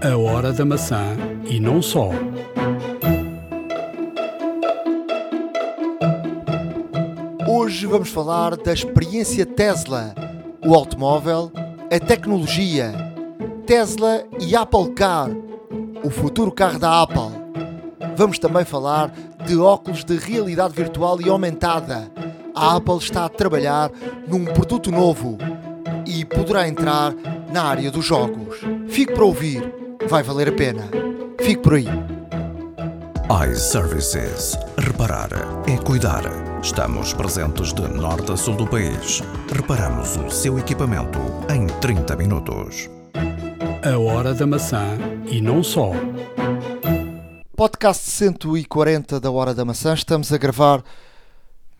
A hora da maçã e não só. Hoje vamos falar da experiência Tesla, o automóvel, a tecnologia, Tesla e Apple Car, o futuro carro da Apple. Vamos também falar de óculos de realidade virtual e aumentada. A Apple está a trabalhar num produto novo e poderá entrar na área dos jogos. Fique para ouvir, vai valer a pena. Fique por aí. iServices. Reparar é cuidar. Estamos presentes de norte a sul do país. Reparamos o seu equipamento em 30 minutos. A hora da maçã e não só. Podcast 140 da Hora da Maçã. Estamos a gravar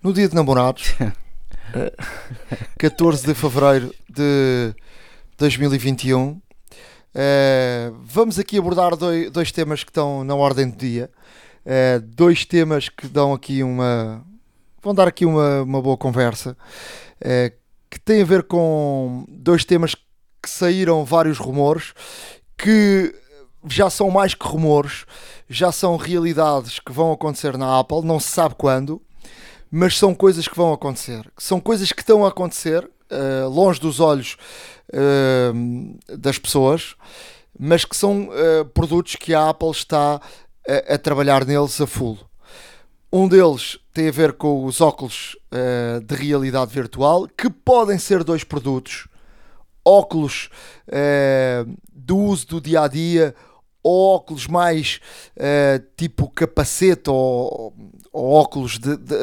no dia de namorados, eh, 14 de fevereiro de 2021. Eh, vamos aqui abordar doi- dois temas que estão na ordem do dia. Eh, dois temas que dão aqui uma. vão dar aqui uma, uma boa conversa. eh, que tem a ver com dois temas que saíram vários rumores que já são mais que rumores, já são realidades que vão acontecer na Apple, não se sabe quando, mas são coisas que vão acontecer. São coisas que estão a acontecer, longe dos olhos eh, das pessoas, mas que são eh, produtos que a Apple está a, a trabalhar neles a full. Um deles tem a ver com os óculos eh, de realidade virtual, que podem ser dois produtos. Óculos eh, do uso do dia a dia, óculos mais eh, tipo capacete, ou, ou óculos de- de,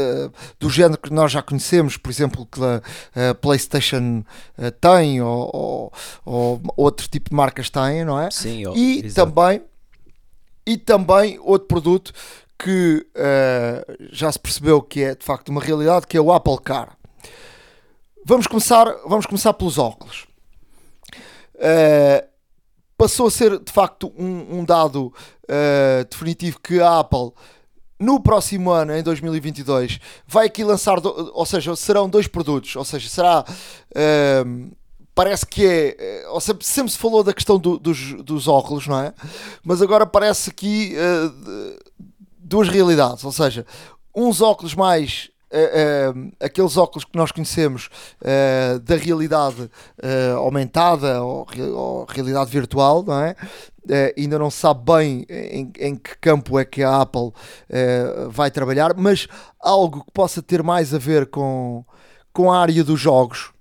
do género que nós já conhecemos, por exemplo, que a, PlayStation eh, tem, ou, ou- ou outro tipo de marcas têm, não é? Sim, e exato. também e também outro produto que eh, já se percebeu que é de facto uma realidade que é o Apple Car vamos começar vamos começar pelos óculos Eh, passou a ser de facto um, um dado eh, definitivo que a Apple no próximo ano, em 2022, vai aqui lançar, do- ou seja, serão dois produtos, ou seja, será ehm, parece que é, eh, ou seja, sempre se falou da questão do- dos, dos óculos, não é? Mas agora parece eh, de- duas realidades, ou seja, uns óculos mais eh, eh, aqueles óculos que nós conhecemos eh, da realidade aumentada ou, ou realidade virtual, não é? Ainda não se sabe bem em, em que campo é que a Apple vai trabalhar, mas algo que possa ter mais a ver com, com a área dos jogos.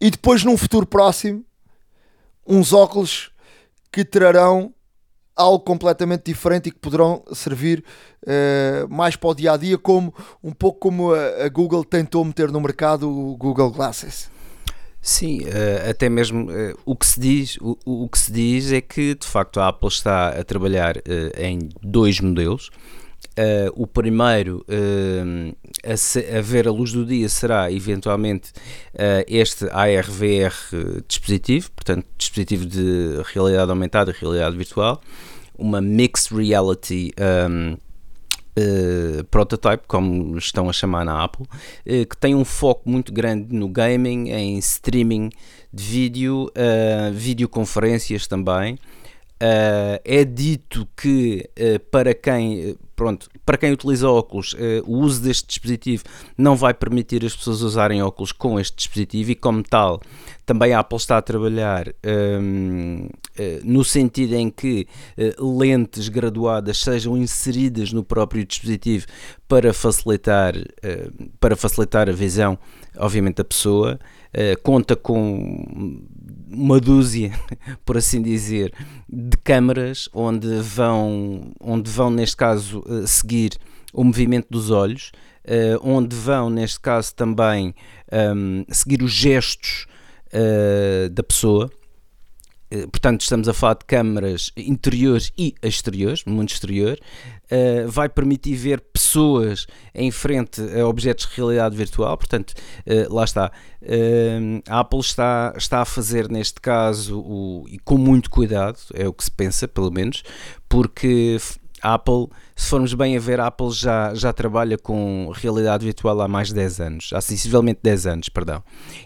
E depois, num futuro próximo, uns óculos que trarão algo completamente diferente e que poderão servir eh, mais para o dia a dia, como um pouco como a, a Google tentou meter no mercado o Google Glasses. Sim, eh, até mesmo eh, o que se diz, o, o que se diz é que de facto a Apple está a trabalhar em dois modelos. Eh, o primeiro eh, a, se- a ver a luz do dia será eventualmente eh, este ARVR dispositivo, portanto dispositivo de realidade aumentada e realidade virtual, uma mixed reality ehm, eh, prototype, como estão a chamar na Apple, que tem um foco muito grande no gaming, em streaming de vídeo, videoconferências também. Eh, é dito que eh, para quem eh, pronto, para quem utiliza óculos, eh, o uso deste dispositivo não vai permitir as pessoas usarem óculos com este dispositivo e como tal também a Apple está a trabalhar hum, eh, no sentido em que lentes graduadas sejam inseridas no próprio dispositivo para facilitar, para facilitar a visão, obviamente, da pessoa. Conta com uma dúzia, por assim dizer, de câmaras onde vão, onde vão neste caso, eh, seguir o movimento dos olhos, eh, onde vão, neste caso, também hum, seguir os gestos eh, da pessoa. Eh, Portanto, estamos a falar de câmaras interiores e exteriores, mundo exterior. Eh, vai permitir ver pessoas em frente a objetos de realidade virtual. Portanto, eh, lá está. Eh, a Apple está, está a fazer, neste caso, o- e com muito cuidado, é o que se pensa, pelo menos, porque a Apple, se formos bem a ver, a Apple já, já trabalha com realidade virtual há mais de 10 anos, há sensivelmente 10 anos, perdão.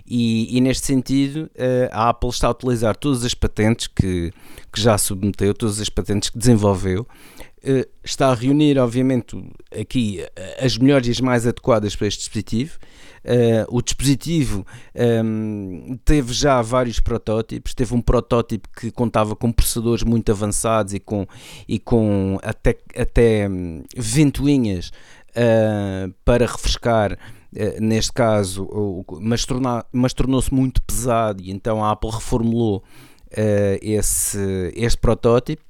E, e neste sentido, uh, a Apple está a utilizar todas as patentes que, que já submeteu, todas as patentes que desenvolveu, está a reunir, obviamente, aqui as melhores e as mais adequadas para este dispositivo Uh, o dispositivo um, ehm, teve já vários protótipos, teve um protótipo que contava com processadores muito avançados e com, e com até, até um, ventoinhas uh, para refrescar. Uh, neste caso, mas, mas tornou-se muito pesado e então a Apple reformulou esse, este protótipo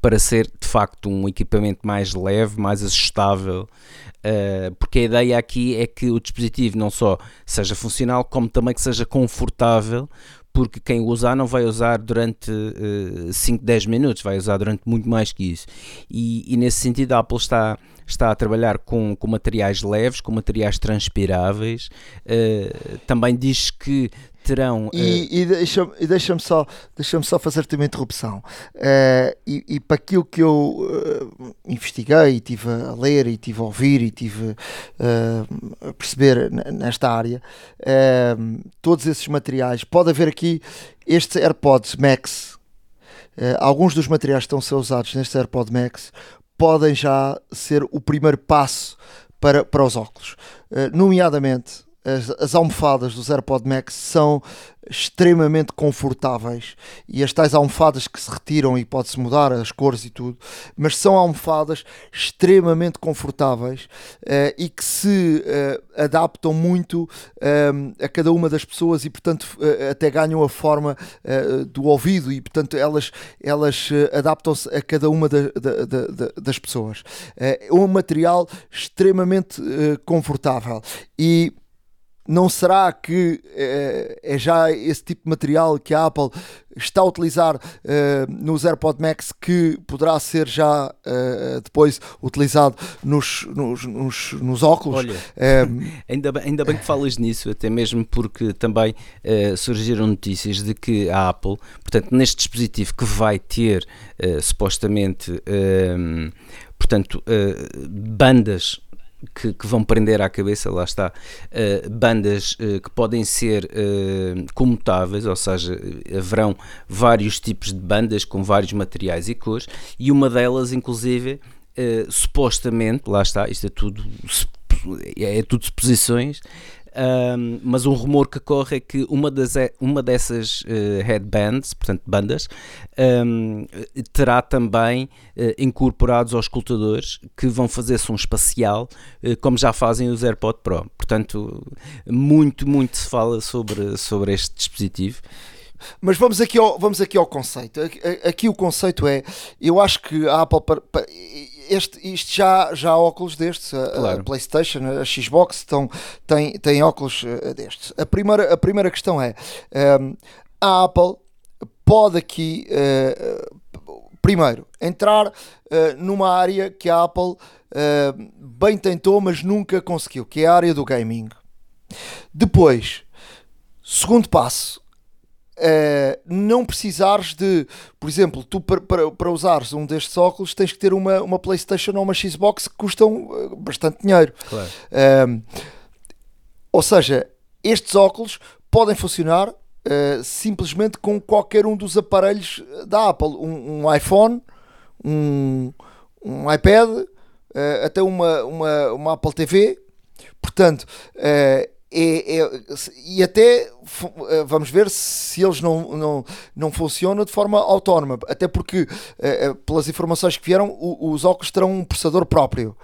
para ser de facto um equipamento mais leve, mais ajustável, uh, porque a ideia aqui é que o dispositivo não só seja funcional, como também que seja confortável, porque quem o usar não vai usar durante uh, 5, 10 minutos, vai usar durante muito mais que isso. E, e nesse sentido a Apple está, está a trabalhar com, com materiais leves, com materiais transpiráveis. Uh, também diz que terão. E, uh... e deixa-me deixa só, deixa só fazer-te uma interrupção. Uh, e, e, para aquilo que eu uh, investiguei, e tive a ler, e tive a ouvir, e tive a perceber nesta área, todos esses materiais, pode haver aqui estes AirPods Max. alguns dos materiais que estão a ser usados neste AirPod Max podem já ser o primeiro passo para, para os óculos, nomeadamente as, as, almofadas dos AirPod Max são extremamente confortáveis e as tais almofadas que se retiram e pode-se mudar as cores e tudo, mas são almofadas extremamente confortáveis uh, e que se uh, adaptam muito uh, a cada uma das pessoas e portanto até ganham a forma do ouvido e portanto elas, elas adaptam-se a cada uma da, da, da, das pessoas. é um material extremamente confortável e não será que é, é, já esse tipo de material que a Apple está a utilizar uh, nos AirPod Max que poderá ser já uh, depois utilizado nos, nos, nos, nos óculos? Olha, ainda, bem, ainda bem que falas nisso, até mesmo porque também surgiram notícias de que a Apple, portanto, neste dispositivo que vai ter supostamente, portanto, bandas que, que, vão prender à cabeça, lá está, uh, bandas uh, que podem ser uh, comutáveis, ou seja, haverão vários tipos de bandas com vários materiais e cores, e uma delas, inclusive, supostamente, lá está, isto é tudo, é tudo suposições, um, mas um rumor que corre é que uma, das, uma dessas uh, headbands, portanto bandas, um, terá também uh, incorporados aos escutadores que vão fazer som espacial, uh, como já fazem os AirPod Pro. Portanto, muito, muito se fala sobre, sobre este dispositivo. Mas vamos aqui ao, vamos aqui ao conceito. Aqui o conceito é, eu acho que a Apple este, isto já, já há óculos destes, a, claro. a PlayStation, a Xbox estão, tem, tem óculos uh, destes. A primeira, a primeira questão é: um, ehm, a Apple pode aqui, uh, primeiro, entrar uh, numa área que a Apple bem tentou, mas nunca conseguiu, que é a área do gaming. Depois, segundo passo, Uh, não precisares de, por exemplo, tu para, para, para, usares um destes óculos tens que ter uma, uma PlayStation ou uma Xbox que custam uh, bastante dinheiro. Claro. Uh, ou seja, estes óculos podem funcionar simplesmente com qualquer um dos aparelhos da Apple, um, um iPhone, um, um iPad, até uma, uma, uma Apple TV. Portanto, é, é, e até eh, vamos ver se eles não, não, não funcionam de forma autónoma, até porque, eh, pelas informações que vieram, os óculos terão um processador próprio.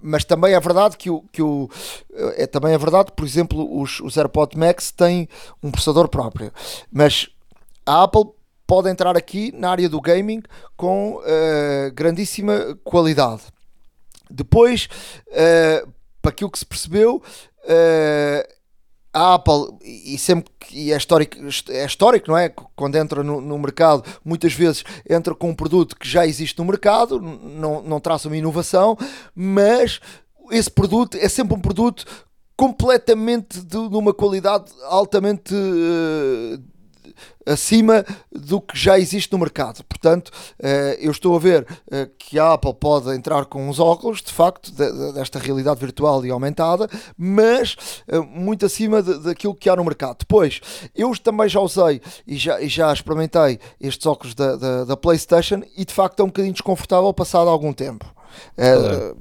Mas também é verdade que o, que o é também é verdade, por exemplo, os, os AirPod Max têm um processador próprio, mas a Apple pode entrar aqui na área do gaming com uh, grandíssima qualidade. Depois, uh, para aquilo que se percebeu, Uh, a Apple, e sempre e é histórico, é histórico, não é? Quando entra no, no, mercado, muitas vezes entra com um produto que já existe no mercado, não, não traça uma inovação, mas esse produto é sempre um produto completamente de, de uma qualidade altamente uh, acima do que já existe no mercado. Portanto, eh, eu estou a ver eh, que a Apple pode entrar com uns óculos, de facto, desta realidade virtual e aumentada, mas eh, muito acima daquilo que há no mercado. Depois, eu também já usei e já, e já experimentei estes óculos da, da, da PlayStation e de facto é um bocadinho desconfortável passado algum tempo. É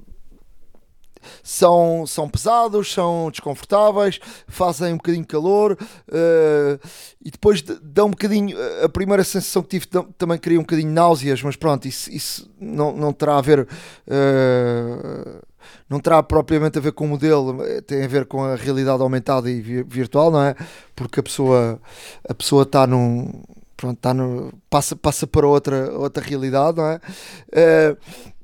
são, são pesados, são desconfortáveis, fazem um bocadinho de calor uh, e depois dão um bocadinho. A primeira sensação que tive também cria um bocadinho náuseas, mas pronto, isso, isso não, não terá a ver. Uh, não terá propriamente a ver com o modelo, tem a ver com a realidade aumentada e virtual, não é? Porque a pessoa a pessoa está num pronto, está no, passa, passa para outra, outra realidade, não é? Uh,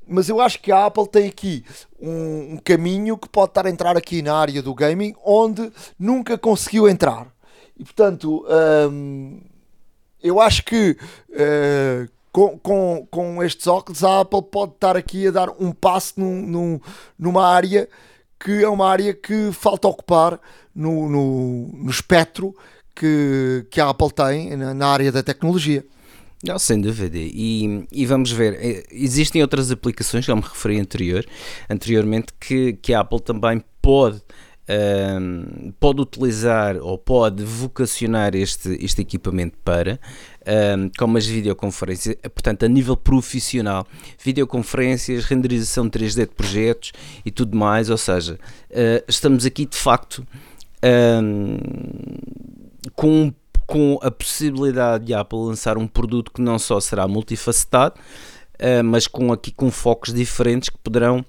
mas eu acho que a Apple tem aqui um, um, caminho que pode estar a entrar aqui na área do gaming onde nunca conseguiu entrar. E portanto, hum, eu acho que uh, com, com, com estes óculos a Apple pode estar aqui a dar um passo num, num, numa área que é uma área que falta ocupar no, no, no espectro que, que a Apple tem na, na área da tecnologia. Não, sem dúvida. E, e, vamos ver, eh, existem outras aplicações, já me referi anterior, anteriormente, que, que a Apple também pode, um, ehm, pode utilizar ou pode vocacionar este, este equipamento para, um, ehm, como as videoconferências, portanto, a nível profissional, videoconferências, renderização 3D de projetos e tudo mais, ou seja, uh, estamos aqui de facto um, ehm, com um com a possibilidade de Apple lançar um produto que não só será multifacetado, uh, mas com aqui com focos diferentes que poderão,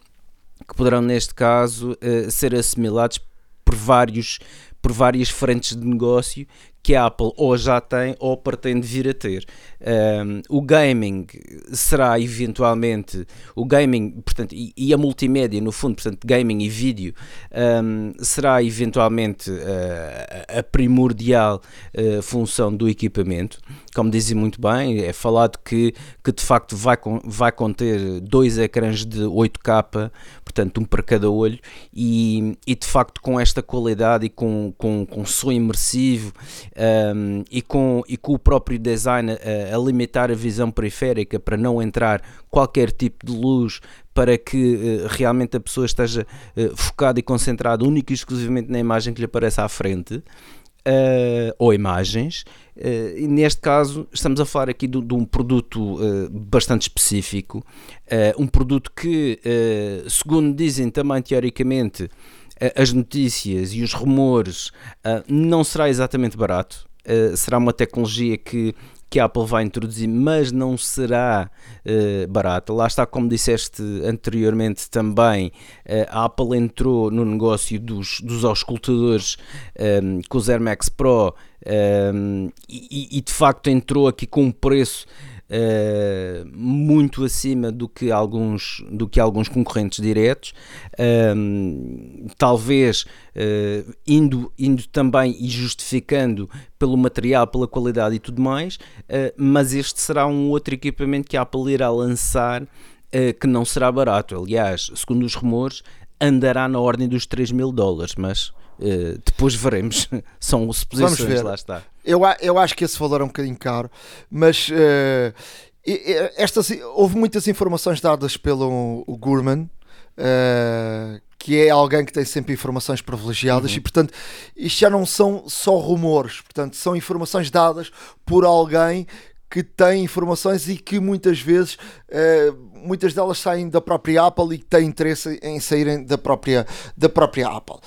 que poderão neste caso uh, ser assimilados por vários por várias frentes de negócio que a Apple ou já tem ou pretende vir a ter. Um, o gaming será eventualmente o gaming, portanto, e, e, a multimédia no fundo, portanto, gaming e vídeo um, será eventualmente uh, a primordial uh, função do equipamento. Como dizem muito bem, é falado que, que de facto vai, vai conter dois ecrãs de 8K, portanto, um para cada olho, e, e de facto com esta qualidade e com, com, com som imersivo um, e, com, e com o próprio design a, a, limitar a visão periférica para não entrar qualquer tipo de luz para que uh, realmente a pessoa esteja uh, focada e concentrada única e exclusivamente na imagem que lhe aparece à frente. Uh, ou imagens. Uh, e neste caso, estamos a falar aqui de, um produto uh, bastante específico, um produto que, segundo dizem também teoricamente, as notícias e os rumores, não será exatamente barato. Será uma tecnologia que, que a Apple vai introduzir, mas não será uh, barata. Lá está, como disseste anteriormente também, uh, a Apple entrou no negócio dos, dos auscultadores um, com os Air Max Pro um, e, e, de facto entrou aqui com um preço Uh, muito acima do que alguns, do que alguns concorrentes diretos, uh, talvez uh, indo, indo também e justificando pelo material, pela qualidade e tudo mais, mas este será um outro equipamento que a Apple irá lançar que não será barato. Aliás, segundo os rumores, andará na ordem dos 3 mil dólares, mas Uh, depois veremos. São suposições, lá está. Eu, eu acho que esse valor é um bocadinho caro, mas uh, estas, houve muitas informações dadas pelo Gurman. Uh, que é alguém que tem sempre informações privilegiadas uhum. e portanto isto já não são só rumores, portanto são informações dadas por alguém que tem informações e que muitas vezes uh, muitas delas saem da própria Apple e que têm interesse em saírem da própria, da própria Apple.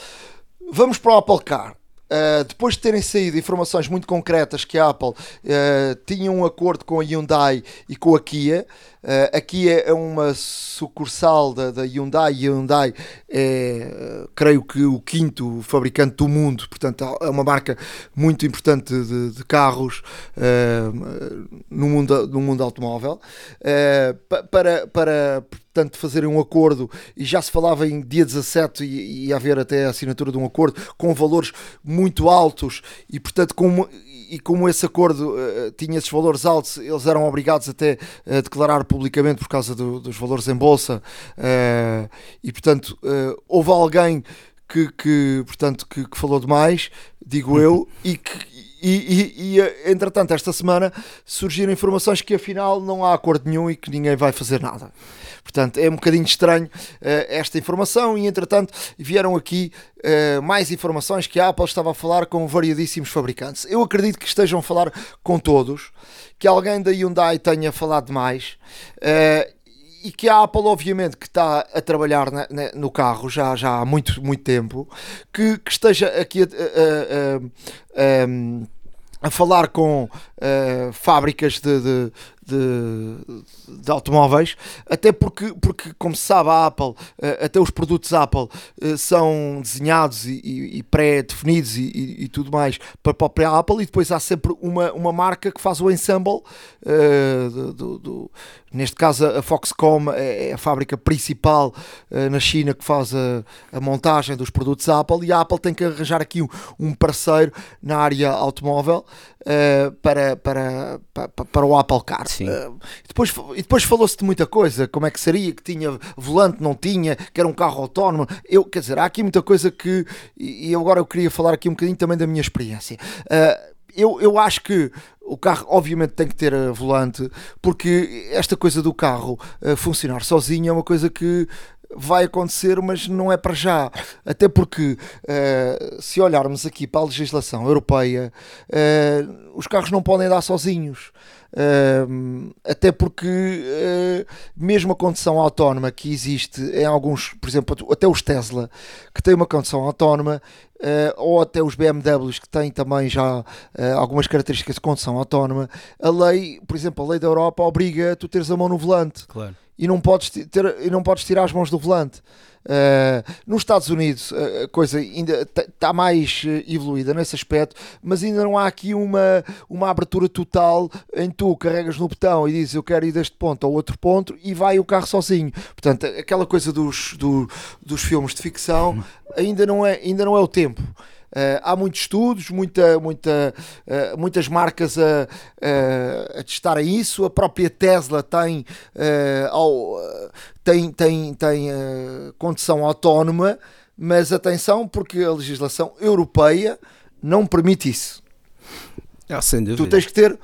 Vamos para o Apple Car. Uh, depois de terem saído informações muito concretas que a Apple uh, tinha um acordo com a Hyundai e com a Kia, uh, a Kia é uma sucursal da, da Hyundai Hyundai é, creio que, o quinto fabricante do mundo, portanto, é uma marca muito importante de, de carros no, mundo, no mundo automóvel. para, para portanto, fazerem um acordo e já se falava em dia 17 e, e haver até a assinatura de um acordo com valores muito altos e, portanto, como, e como esse acordo uh, tinha esses valores altos, eles eram obrigados até a declarar publicamente por causa do, dos valores em bolsa uh, e, portanto, uh, houve alguém que, que portanto, que, que falou demais, digo eu, e que e, e, e, entretanto, esta semana surgiram informações que afinal não há acordo nenhum e que ninguém vai fazer nada. Portanto, é um bocadinho estranho uh, esta informação. E entretanto, vieram aqui uh, mais informações que a Apple estava a falar com variadíssimos fabricantes. Eu acredito que estejam a falar com todos, que alguém da Hyundai tenha falado demais. Uh, e que a Apple, obviamente, que está a trabalhar na, na, no carro já, já há muito, muito tempo, que, que esteja aqui a, a, a, a falar com uh, fábricas de, de, de, de, automóveis, até porque, porque, como se sabe, a Apple, eh, até os produtos Apple eh, são desenhados e, e, e pré-definidos e, e, tudo mais para a própria Apple, e depois há sempre uma, uma marca que faz o ensemble. Uh, do, do, neste caso, a Foxconn é, é a fábrica principal uh, na China que faz a, a, montagem dos produtos Apple, e a Apple tem que arranjar aqui um, um parceiro na área automóvel uh, para, para, para, para o Apple Car. Uh, depois, e depois falou-se de muita coisa, como é que seria, que tinha volante, não tinha, que era um carro autónomo. Eu, quer dizer, há aqui muita coisa que. E agora eu queria falar aqui um bocadinho também da minha experiência. Uh, eu, eu acho que o carro obviamente tem que ter volante porque esta coisa do carro uh, funcionar sozinho é uma coisa que vai acontecer, mas não é para já. Até porque, uh, se olharmos aqui para a legislação europeia, uh, os carros não podem andar sozinhos. Uh, até porque, mesmo a condução autónoma que existe em alguns, por exemplo, até os Tesla, que têm uma condução autónoma, ou até os BMWs, que têm também já algumas características de condução autónoma, a lei, por exemplo, a lei da Europa obriga a tu teres a mão no volante. Claro e não podes, ter, e não podes tirar as mãos do volante. Uh, nos Estados Unidos a coisa ainda está mais eh, evoluída nesse aspecto, mas ainda não há aqui uma, uma abertura total em tu carregas no botão e dizes eu quero ir deste ponto ao outro ponto e vai o carro sozinho. Portanto, aquela coisa dos, do, dos filmes de ficção ainda não é, ainda não é o tempo. Uh, há muitos estudos, muita, muita, uh, muitas marcas a, uh, a testarem isso. A própria Tesla tem, ao, tem, tem, tem condução autónoma, mas atenção, porque a legislação europeia não permite isso. Ah, sem dúvida. Tu tens que ter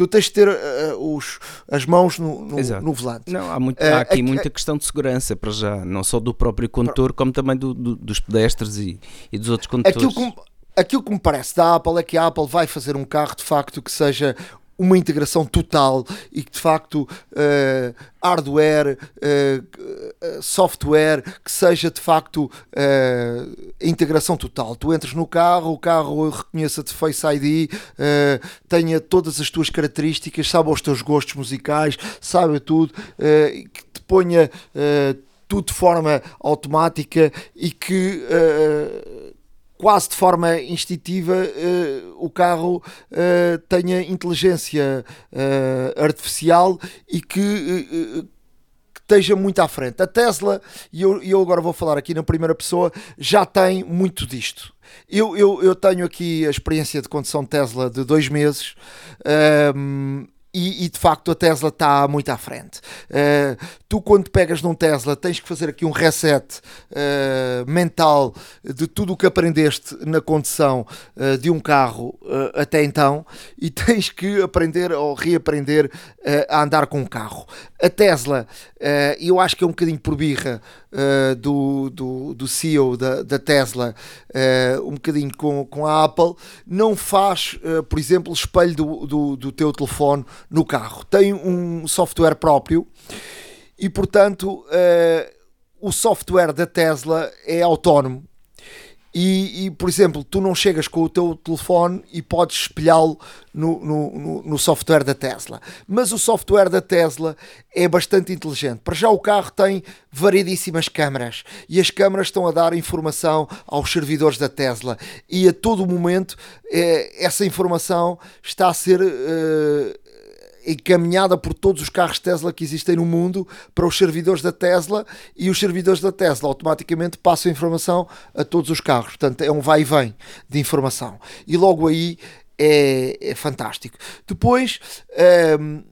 tu tens de ter uh, os, as mãos no, no, no, volante. Não, há, muito, uh, há aqui muita questão de segurança para já, não só do próprio condutor, como também do, do, dos pedestres e, e, dos outros condutores. Aquilo que, aquilo que me parece da Apple é que a Apple vai fazer um carro de facto que seja uma integração total e que de facto uh, hardware, uh, software, que seja de facto uh, integração total. Tu entras no carro, o carro reconheça-te Face ID, tenha todas as tuas características, saiba os teus gostos musicais, saiba tudo, que te ponha tudo de forma automática e que quase de forma instintiva uh, o carro uh, tenha inteligência uh, artificial e que esteja muito à frente. A Tesla, e eu, eu, agora vou falar aqui na primeira pessoa, já tem muito disto. Eu, eu, eu tenho aqui a experiência de condução Tesla de dois meses. Um, ehm, e, e, de facto a Tesla está muito à frente. Uh, tu, quando pegas num Tesla, tens que fazer aqui um reset uh, mental de tudo o que aprendeste na condução uh, de um carro até então e tens que aprender ou reaprender a andar com um carro. A Tesla, eu acho que é um bocadinho por birra do, do, do CEO da, da Tesla, um bocadinho com, com a Apple, não faz, por exemplo, espelho do, do, do teu telefone no carro. Tem um software próprio e, portanto, uh, o software da Tesla é autónomo. E, e, por exemplo, tu não chegas com o teu telefone e podes espelhá-lo no, no, no, software da Tesla. Mas o software da Tesla é bastante inteligente. Para já o carro tem variedíssimas câmaras e as câmaras estão a dar informação aos servidores da Tesla e a todo momento eh, essa informação está a ser eh, encaminhada por todos os carros Tesla que existem no mundo para os servidores da Tesla e os servidores da Tesla automaticamente passam informação a todos os carros. Portanto, é um vai e vem de informação. E logo aí é, é fantástico. Depois, um,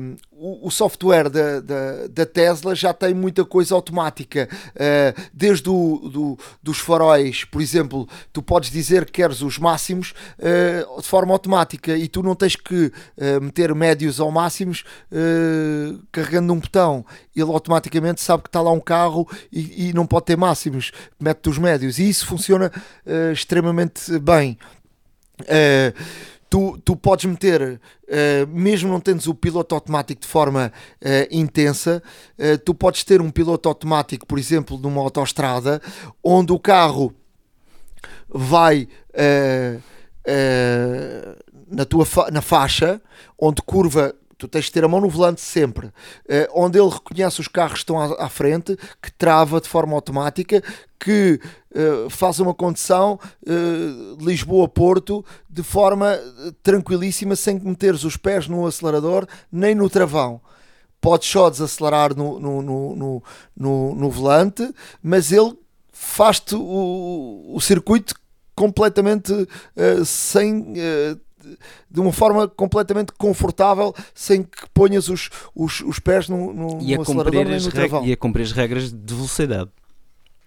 um, o, o, software da, da, da, Tesla já tem muita coisa automática, uh, desde o, do, dos faróis, por exemplo, tu podes dizer que queres os máximos uh, de forma automática e tu não tens que uh, meter médios ou máximos carregando num botão, ele automaticamente sabe que está lá um carro e, e não pode ter máximos, mete os médios e isso funciona extremamente bem. Uh, tu, tu podes meter, uh, mesmo não tendo o piloto automático de forma uh, intensa, tu podes ter um piloto automático, por exemplo, numa autoestrada, onde o carro vai na tua fa na faixa, onde curva tu tens de ter a mão no volante sempre, uh, onde ele reconhece os carros que estão à, frente, que trava de forma automática, que uh, faz uma condução uh, Lisboa-Porto de forma tranquilíssima, sem meteres os pés no acelerador nem no travão. Podes só desacelerar no, no, no, no, volante, mas ele faz-te o, circuito completamente sem de uma forma completamente confortável, sem que ponhas os, os, os pés no, no, e no acelerador nem no travão. E a cumprir as regras de velocidade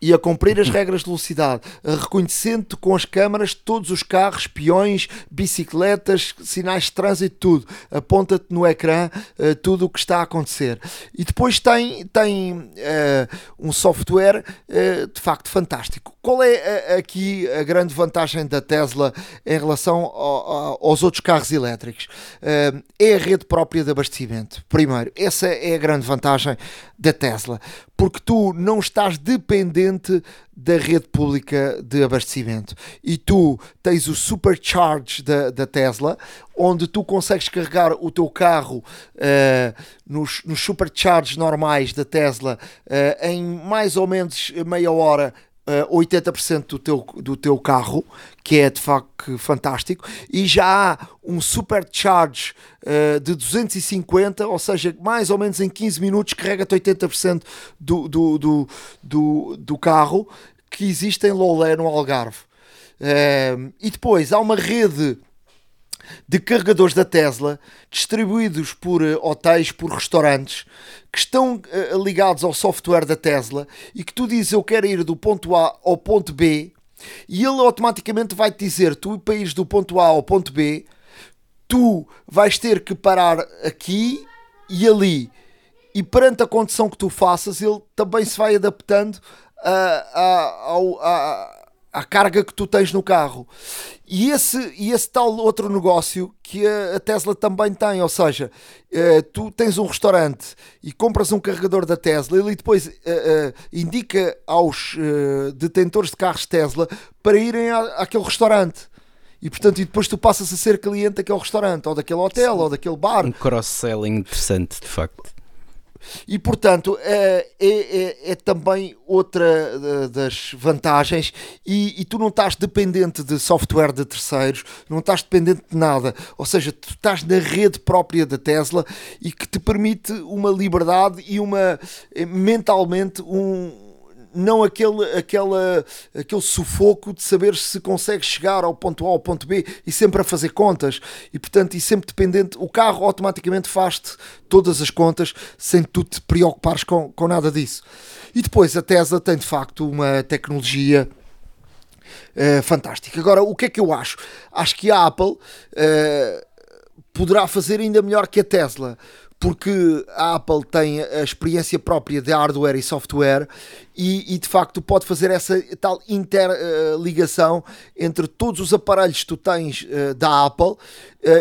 e a cumprir as regras de velocidade, reconhecendo com as câmaras todos os carros, peões, bicicletas, sinais de trânsito, tudo. Aponta-te no ecrã uh, tudo o que está a acontecer. E depois tem, tem uh, um software uh, de facto fantástico. Qual é aqui a grande vantagem da Tesla em relação ao, aos outros carros elétricos? é a rede própria de abastecimento. Primeiro, essa é a grande vantagem da Tesla, porque tu não estás dependente da rede pública de abastecimento e tu tens o supercharge da, da Tesla, onde tu consegues carregar o teu carro uh, nos, nos supercharges normais da Tesla uh, em mais ou menos meia hora 80% do teu, do teu carro, que é de facto fantástico, e já há um supercharge uh, de 250, ou seja, mais ou menos em 15 minutos carrega-te 80% do, do, do, do, do carro que existe em Lolé no Algarve. Uh, e depois há uma rede de carregadores da Tesla distribuídos por uh, hotéis, por restaurantes que estão uh, ligados ao software da Tesla e que tu dizes eu quero ir do ponto A ao ponto B e ele automaticamente vai te dizer tu para do ponto A ao ponto B tu vais ter que parar aqui e ali e perante a condição que tu faças ele também se vai adaptando a, a, a, a carga que tu tens no carro. E esse, e esse tal outro negócio que a, Tesla também tem, ou seja, uh, tu tens um restaurante e compras um carregador da Tesla, ele depois uh, uh, indica aos detentores de carros Tesla para irem à, àquele restaurante. E portanto, e depois tu passas a ser cliente daquele restaurante, ou daquele hotel, Sim. ou daquele bar. Um cross-selling interessante, de facto. E portanto é, é, é, também outra das vantagens. E, e, tu não estás dependente de software de terceiros, não estás dependente de nada. Ou seja, tu estás na rede própria da Tesla e que te permite uma liberdade e uma eh, mentalmente um não aquele, aquela, aquele sufoco de saber se consegue chegar ao ponto A ao ponto B e sempre a fazer contas e portanto e sempre dependente, o carro automaticamente faz-te todas as contas sem tu te preocupares com, com nada disso. E depois a Tesla tem de facto uma tecnologia uh, fantástica. Agora, o que é que eu acho? Acho que a Apple uh, poderá fazer ainda melhor que a Tesla porque a Apple tem a experiência própria de hardware e software e, e de facto pode fazer essa tal interligação entre todos os aparelhos que tu tens uh, da Apple uh,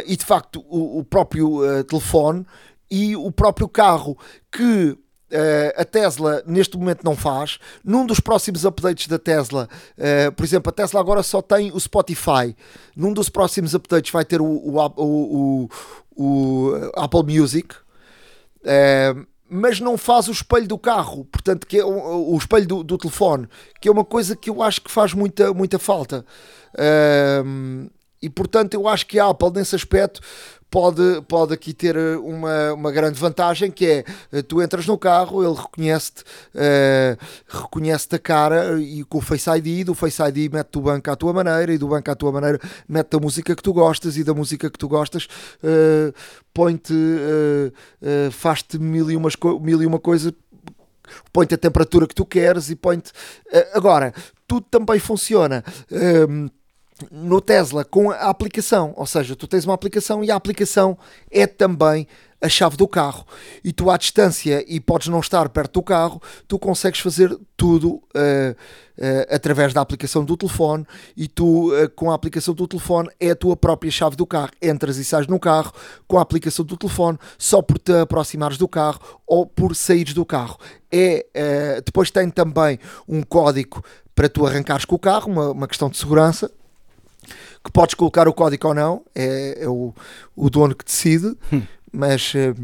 e de facto o, o próprio uh, telefone e o próprio carro que Uh, a Tesla neste momento não faz. Num dos próximos updates da Tesla, uh, por exemplo, a Tesla agora só tem o Spotify. Num dos próximos updates vai ter o, o, o, o Apple Music, é, mas não faz o espelho do carro, portanto, que é o, o espelho do, do, telefone, que é uma coisa que eu acho que faz muita, muita falta. É, e portanto, eu acho que a Apple, nesse aspecto, pode, pode aqui ter uma, uma grande vantagem que é tu entras no carro, ele reconhece-te uh, reconhece a cara e com o Face ID, do Face ID mete o banco à tua maneira e do banco à tua maneira mete a música que tu gostas e da música que tu gostas uh, põe-te uh, uh, faz-te mil, e umas mil e uma coisa põe-te a temperatura que tu queres e põe-te agora, tudo também funciona um, no Tesla com a aplicação, ou seja, tu tens uma aplicação e a aplicação é também a chave do carro. E tu à distância e podes não estar perto do carro, tu consegues fazer tudo uh, uh, através da aplicação do telefone. E tu uh, com a aplicação do telefone é a tua própria chave do carro, entras e sais no carro com a aplicação do telefone só por te aproximares do carro ou por saíres do carro. É, depois tem também um código para tu arrancares com o carro, uma, uma questão de segurança que podes colocar o código ou não, é, é o, o dono que decide. Hum mas, eh,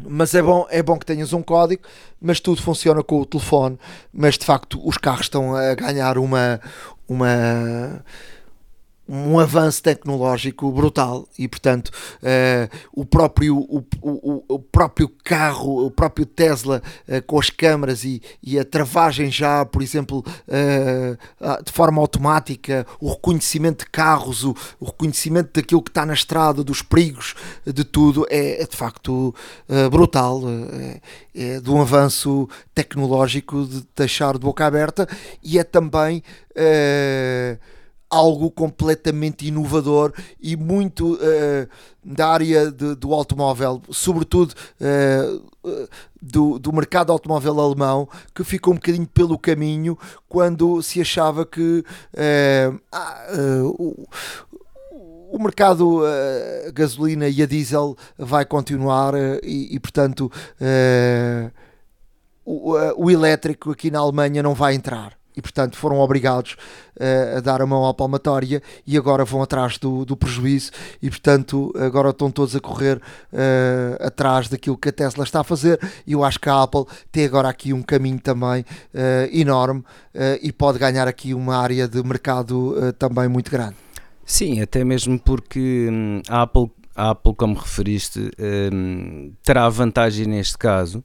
mas é, bom, é bom que tenhas um código, mas tudo funciona com o telefone. Mas de facto, os carros estão a ganhar uma. uma um avanço tecnológico brutal e portanto uh, o próprio o, o, o, próprio carro o próprio Tesla uh, com as câmaras e, e a travagem já por exemplo uh, de forma automática o reconhecimento de carros o, o, reconhecimento daquilo que está na estrada dos perigos de tudo é, é de facto brutal é, de um avanço tecnológico de deixar de boca aberta e é também algo completamente inovador e muito uh, da área de, do automóvel, sobretudo uh, do, do mercado automóvel alemão, que ficou um bocadinho pelo caminho quando se achava que uh, o, o mercado uh, gasolina e a diesel vai continuar uh, e, e, portanto uh, o, o elétrico aqui na Alemanha não vai entrar e portanto foram obrigados uh, a dar a mão à palmatória e agora vão atrás do, do prejuízo e portanto agora estão todos a correr uh, atrás daquilo que a Tesla está a fazer e eu acho que a Apple tem agora aqui um caminho também uh, enorme e pode ganhar aqui uma área de mercado também muito grande. Sim, até mesmo porque hum, a Apple, a Apple como referiste, hum, terá vantagem neste caso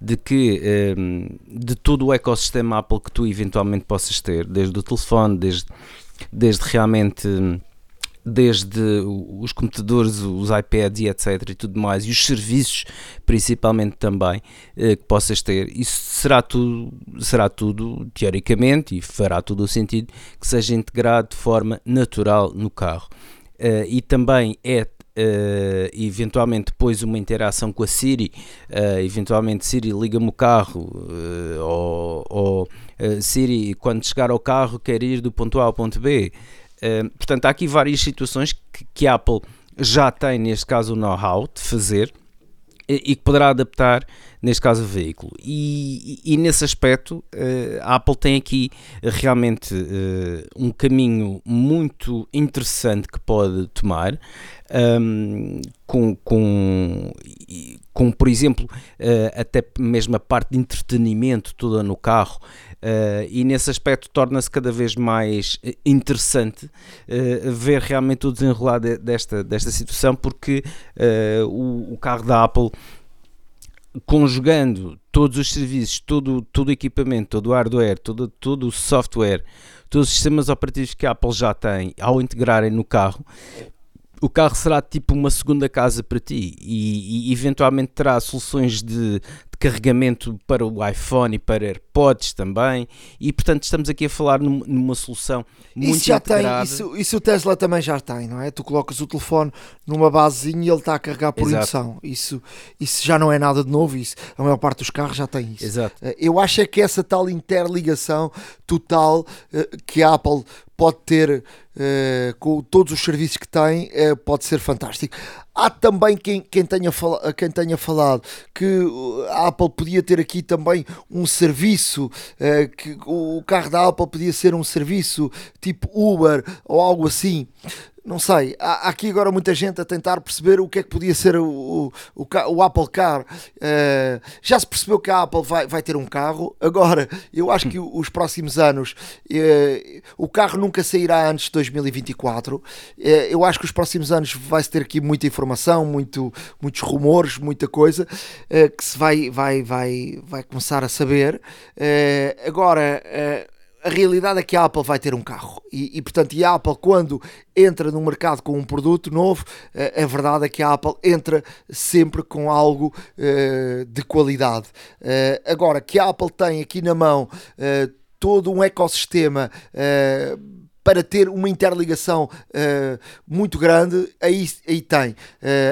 de que um, ehm, de todo o ecossistema Apple que tu eventualmente possas ter, desde o telefone, desde, desde realmente desde os computadores, os iPads e etc e tudo mais, e os serviços principalmente também eh, que possas ter, isso será tudo, será tudo teoricamente e fará todo o sentido que seja integrado de forma natural no carro. Uh, e também é Uh, eventualmente depois uma interação com a Siri, uh, eventualmente Siri liga-me o carro, uh, ou, ou Siri quando chegar ao carro quer ir do ponto A ao ponto B. portanto, há aqui várias situações que, que a Apple já tem, neste caso, o know-how de fazer e, e que poderá adaptar neste caso o veículo. E, e, e nesse aspecto, uh, a Apple tem aqui realmente uh, um caminho muito interessante que pode tomar. Um, com, com, com, por exemplo, uh, até mesmo a parte de entretenimento toda no carro, uh, e nesse aspecto torna-se cada vez mais interessante uh, ver realmente o desenrolar de, desta, desta situação, porque o, o, carro da Apple conjugando todos os serviços, todo, todo o equipamento, todo o hardware, todo, todo o software, todos os sistemas operativos que a Apple já tem ao integrarem no carro, o carro será tipo uma segunda casa para ti e, e eventualmente terá soluções de, carregamento para o iPhone e para AirPods também, e portanto estamos aqui a falar numa, numa solução muito isso já integrada. tem, isso, isso o Tesla também já tem, não é? Tu colocas o telefone numa basezinha e ele está a carregar por Exato. indução. Isso, isso já não é nada de novo, isso. A maior parte dos carros já tem isso. Exato. Eh, eu acho é que essa tal interligação total eh, que a Apple pode ter uh, com todos os serviços que tem, pode ser fantástico. Há também quem, quem, tenha quem tenha falado que a Apple podia ter aqui também um serviço, uh, que o carro da Apple podia ser um serviço tipo Uber ou algo assim. Não sei, há, aqui agora muita gente a tentar perceber o que é que podia ser o, o, o Apple Car. Uh, já se percebeu que a Apple vai, vai ter um carro, agora eu acho que os próximos anos uh, o carro nunca sairá antes de 2024. Uh, eu acho que os próximos anos vai-se ter aqui muita informação, muito, muitos rumores, muita coisa que se vai, vai, vai, vai começar a saber. agora a realidade é que a Apple vai ter um carro. E, e, portanto a Apple quando entra no mercado com um produto novo a, a verdade é que a Apple entra sempre com algo uh, de qualidade. Uh, agora que a Apple tem aqui na mão uh, todo um ecossistema para ter uma interligação muito grande aí, aí tem.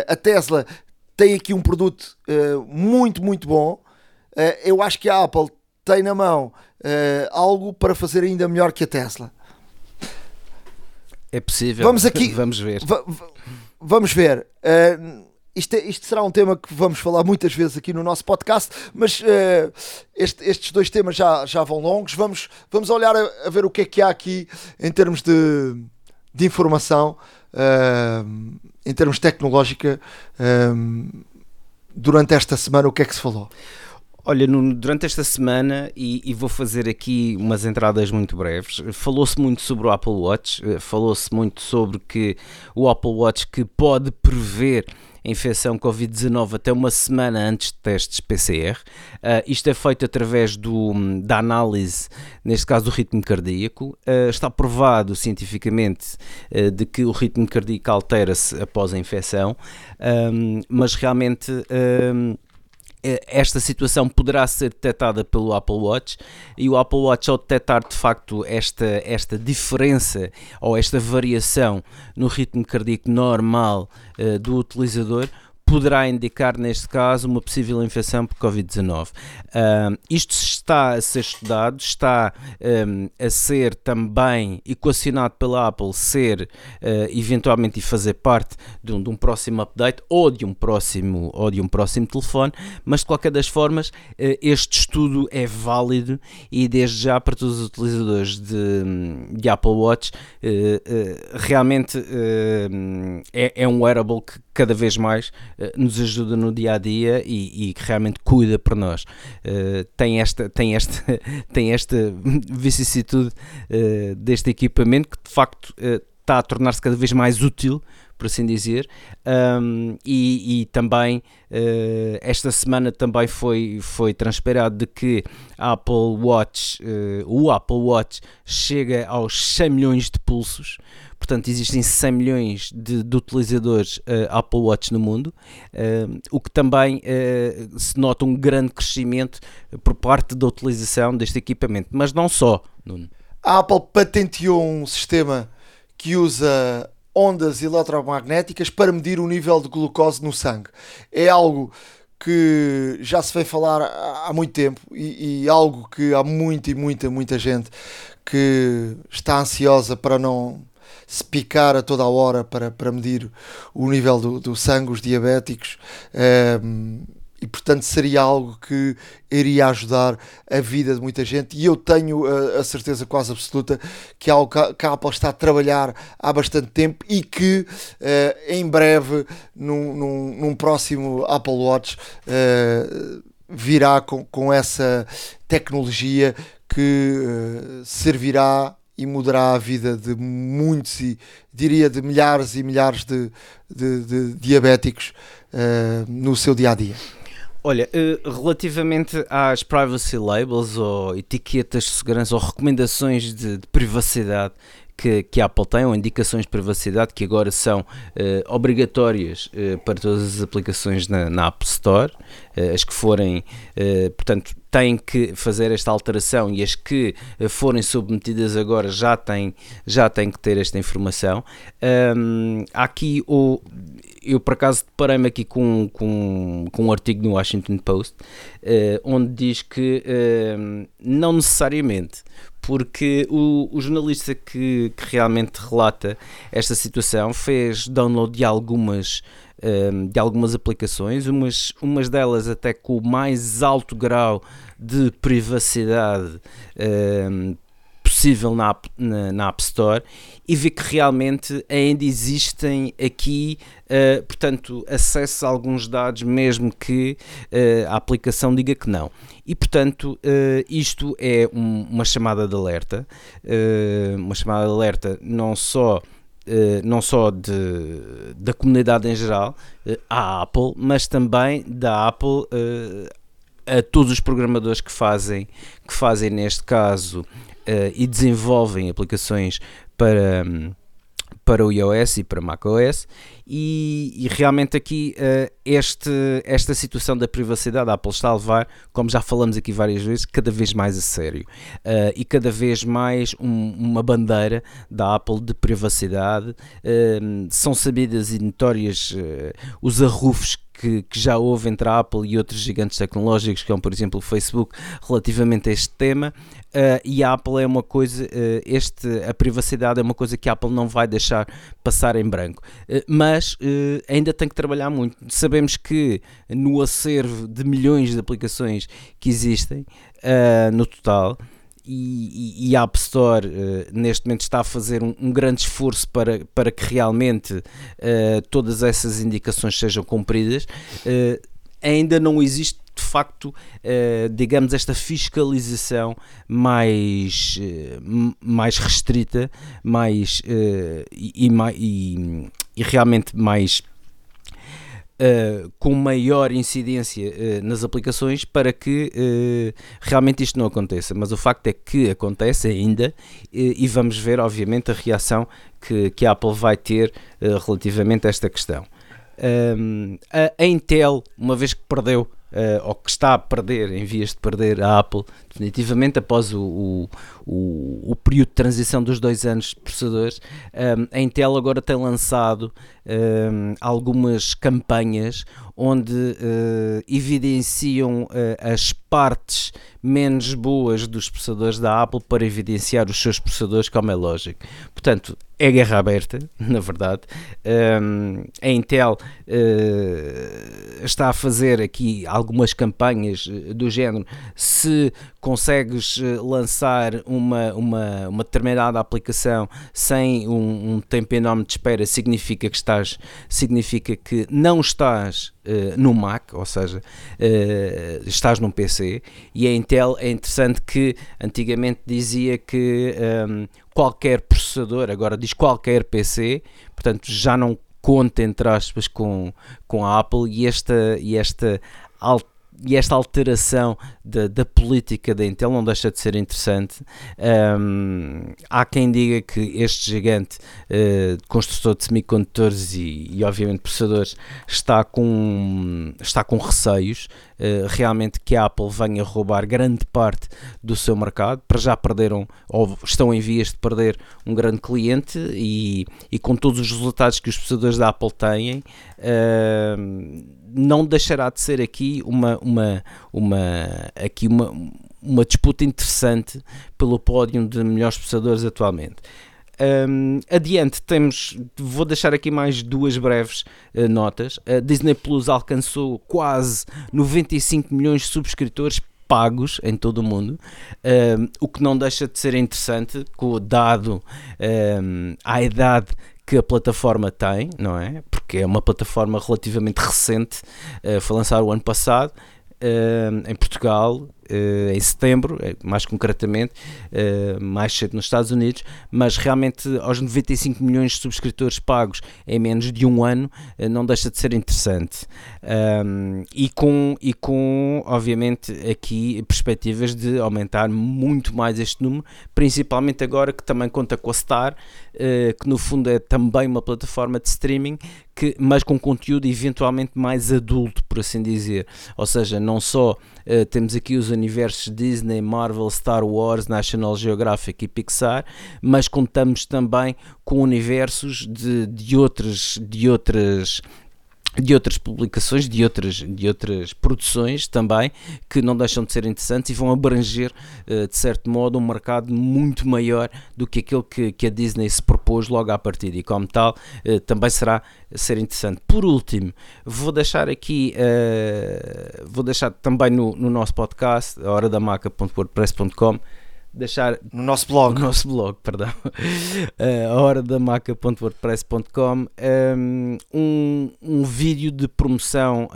A Tesla tem aqui um produto muito muito bom. Eu acho que a Apple tem na mão uh, algo para fazer ainda melhor que a Tesla. É possível. Vamos aqui. vamos ver. vamos ver. Uh, isto, é, isto, será um tema que vamos falar muitas vezes aqui no nosso podcast, mas uh, este, estes dois temas já, já vão longos. Vamos, vamos olhar a, a, ver o que é que há aqui em termos de, de informação, uh, em termos tecnológica, durante esta semana, o que é que se falou? Olha, durante esta semana, e, e, vou fazer aqui umas entradas muito breves, falou-se muito sobre o Apple Watch, eh, falou-se muito sobre que o Apple Watch que pode prever a infecção Covid-19 até uma semana antes de testes PCR. Uh, isto é feito através do, da análise, neste caso do ritmo cardíaco. Uh, está provado cientificamente uh, de que o ritmo cardíaco altera-se após a infecção, mas realmente eh, esta situação poderá ser detectada pelo Apple Watch e o Apple Watch ao detectar de facto esta, esta diferença ou esta variação no ritmo cardíaco normal uh, do utilizador poderá indicar, neste caso, uma possível infecção por Covid-19. Uh, isto está a ser estudado, está um, a ser também equacionado pela Apple ser uh, eventualmente e fazer parte de um, de um, próximo update ou de um próximo, ou de um próximo telefone, mas de qualquer das formas, uh, este estudo é válido e desde já para todos os utilizadores de, de Apple Watch uh, realmente é, é um wearable que cada vez mais uh, nos ajuda no dia a dia e, que realmente cuida por nós. Uh, tem, esta, tem, esta, tem esta vicissitude uh, deste equipamento que de facto está a tornar-se cada vez mais útil por assim dizer, e, e, também esta semana também foi, foi transparado de que a Apple Watch, o Apple Watch chega aos 100 milhões de pulsos, portanto existem 100 milhões de, de utilizadores uh, Apple Watch no mundo, o que também se nota um grande crescimento por parte da utilização deste equipamento, mas não só, Nuno. A Apple patenteou um sistema que usa ondas eletromagnéticas para medir o nível de glucose no sangue. É algo que já se vem falar há muito tempo e, e, algo que há muita e muita, muita gente que está ansiosa para não se picar a toda a hora para, para medir o nível do, do sangue, os diabéticos. Um, ehm, e portanto seria algo que iria ajudar a vida de muita gente e eu tenho a, a certeza quase absoluta que é algo que a Apple está a trabalhar há bastante tempo e que uh, em breve num, num, num, próximo Apple Watch uh, virá com, com essa tecnologia que uh, servirá e mudará a vida de muitos e diria de milhares e milhares de, de, de diabéticos no seu dia a dia. Olha, eh, relativamente às privacy labels ou etiquetas de segurança ou recomendações de, de privacidade que, que, a Apple tem, ou indicações de privacidade que agora são uh, obrigatórias uh, para todas as aplicações na, na App Store, uh, as que forem, portanto, têm que fazer esta alteração e as que forem submetidas agora já têm, já têm que ter esta informação. Um, aqui o eu por acaso deparei-me aqui com, com, com um artigo no Washington Post onde diz que não necessariamente, porque o, o jornalista que, que, realmente relata esta situação fez download de algumas, uh, de algumas aplicações, umas, umas delas até com o mais alto grau de privacidade possível na App, na, na App Store e ver que realmente ainda existem aqui, uh, portanto, acesso a alguns dados, mesmo que uh, a aplicação diga que não. E, portanto, uh, isto é um, uma chamada de alerta, uma chamada de alerta não só. Não só de, da comunidade em geral, à Apple, mas também da Apple a todos os programadores que fazem, que fazem neste caso e desenvolvem aplicações para. Para o iOS e para macOS e, e realmente aqui uh, este, esta situação da privacidade a Apple está a levar, como já falamos aqui várias vezes, cada vez mais a sério uh, e cada vez mais um, uma bandeira da Apple de privacidade. Uh, são sabidas e notórias os arrufos que, que, já houve entre a Apple e outros gigantes tecnológicos, como por exemplo o Facebook, relativamente a este tema. Uh, e a Apple é uma coisa, uh, este, a privacidade é uma coisa que a Apple não vai deixar passar em branco. Uh, mas ainda tem que trabalhar muito. Sabemos que no acervo de milhões de aplicações que existem no total, e, e, a App Store uh, neste momento está a fazer um, um, grande esforço para, para que realmente uh, todas essas indicações sejam cumpridas. Uh, ainda não existe de facto, digamos, esta fiscalização mais, mais restrita mais, e, e, e realmente mais uh, com maior incidência uh, nas aplicações para que uh, realmente isto não aconteça. Mas o facto é que acontece ainda e vamos ver, obviamente, a reação que, que a Apple vai ter relativamente a esta questão. Um, a, Intel, uma vez que perdeu ou que está a perder, em vias de perder a Apple, definitivamente após o, o, o, o período de transição dos dois anos de processadores, um, a Intel agora tem lançado um, algumas campanhas onde uh, evidenciam uh, as partes menos boas dos processadores da Apple para evidenciar os seus processadores, como é lógico. Portanto, é guerra aberta, na verdade. Um, a Intel uh, está a fazer aqui algumas campanhas do género. Se consegues lançar uma, uma, uma determinada aplicação sem um, um tempo enorme de espera, significa que estás, significa que não estás Uh, no Mac, ou seja, uh, estás num PC, e a Intel é interessante que antigamente dizia que um, qualquer processador, agora diz qualquer PC, portanto já não conta entre aspas com, com a Apple e esta, e esta e esta alteração da, da, política da Intel não deixa de ser interessante. Um, há quem diga que este gigante uh, construtor de semicondutores e, e, obviamente processadores está com, está com receios realmente que a Apple venha roubar grande parte do seu mercado. Para já perderam ou estão em vias de perder um grande cliente e, e com todos os resultados que os processadores da Apple têm. Uh, não deixará de ser aqui uma, uma, uma, aqui uma, uma disputa interessante pelo pódio de melhores processadores atualmente. Um, adiante, temos, vou deixar aqui mais duas breves uh, notas. A Disney Plus alcançou quase 95 milhões de subscritores pagos em todo o mundo, um, o que não deixa de ser interessante, dado um, idade que a plataforma tem, não é? Porque é uma plataforma relativamente recente, uh, foi lançada o ano passado uh, em Portugal uh, em setembro, eh, mais concretamente, uh, mais cedo nos Estados Unidos, mas realmente aos 95 milhões de subscritores pagos em menos de um ano uh, não deixa de ser interessante. Um, e, com, e com, obviamente, aqui perspectivas de aumentar muito mais este número, principalmente agora que também conta com a Star, que no fundo é também uma plataforma de streaming que, mas com conteúdo eventualmente mais adulto, por assim dizer. Ou seja, não só uh, temos aqui os universos Disney, Marvel, Star Wars, National Geographic e Pixar, mas contamos também com universos de, de outras, de outras de outras publicações, de outras, de outras produções também, que não deixam de ser interessantes e vão abranger, uh, de certo modo, um mercado muito maior do que aquele que, que a Disney se propôs logo à partida e, como tal, uh, também será ser interessante. Por último, vou deixar aqui, uh, vou deixar também no, no nosso podcast, a hora da maca.wordpress.com, deixar no nosso blog, no nosso blog, perdão, uh, a hora da maca.wordpress.com um, um vídeo de promoção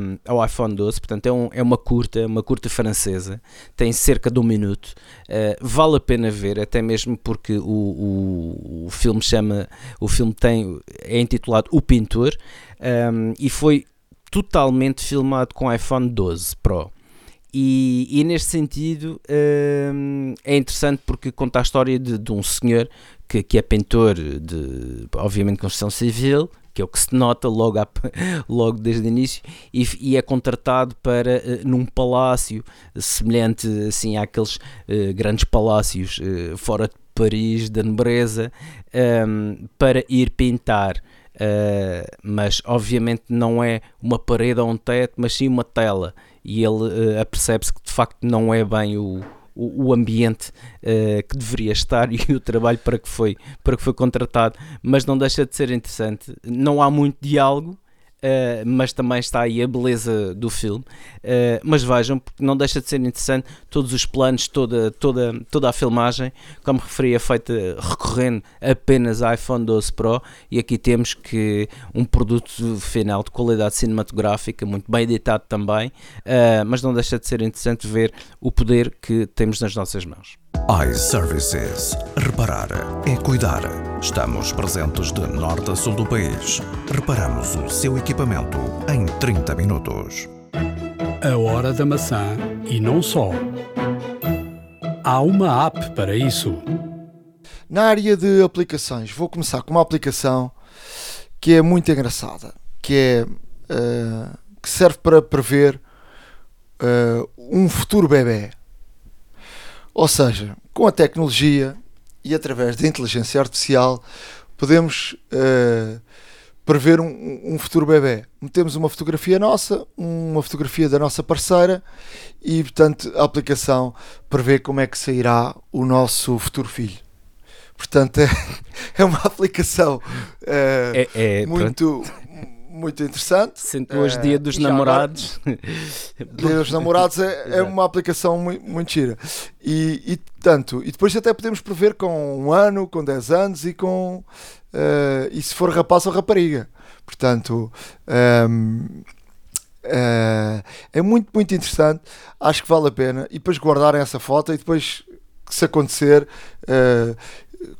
um, ao iPhone 12, portanto é, um, é uma curta, uma curta francesa, tem cerca de um minuto, uh, vale a pena ver, até mesmo porque o, o, o filme chama, o filme tem, é intitulado O Pintor um, e foi totalmente filmado com iPhone 12 Pro. E, e neste sentido hum, é interessante porque conta a história de, de um senhor que, que, é pintor de, obviamente, construção civil, que é o que se nota logo, a, logo desde o início, e, e, é contratado para, uh, num palácio semelhante assim àqueles uh, grandes palácios uh, fora de Paris, da nobreza, um, para ir pintar. Uh, mas obviamente não é uma parede ou um teto, mas sim uma tela e ele uh, apercebe-se que de facto não é bem o, o, o ambiente uh, que deveria estar e o trabalho para que, foi, para que foi contratado, mas não deixa de ser interessante. Não há muito diálogo, Uh, mas também está aí a beleza do filme. Uh, mas vejam, porque não deixa de ser interessante todos os planos, toda, toda, toda a filmagem, como referi, é feita recorrendo apenas ao iPhone 12 Pro. E aqui temos que um produto final de qualidade cinematográfica, muito bem editado também, uh, mas não deixa de ser interessante ver o poder que temos nas nossas mãos iServices. Reparar é cuidar. Estamos presentes de norte a sul do país. Reparamos o seu equipamento em 30 minutos. A hora da maçã e não só. Há uma app para isso. Na área de aplicações, vou começar com uma aplicação que é muito engraçada, que é uh, que serve para prever uh, um futuro bebê ou seja, com a tecnologia e através da inteligência artificial podemos uh, prever um, um, futuro bebê. Metemos uma fotografia nossa, uma fotografia da nossa parceira e, portanto, a aplicação prevê como é que sairá o nosso futuro filho. Portanto, é, é uma aplicação uh, é, é, muito, muito interessante. Sendo hoje dia dos namorados. dia dos namorados é, é uma aplicação muito, muito gira. E, e, tanto, e depois até podemos prever com um ano, com 10 anos e com. Uh, e se for rapaz ou rapariga. Portanto. Um, ehm, Uh, eh, é muito, muito interessante. Acho que vale a pena. E depois guardarem essa foto e depois, se acontecer, uh,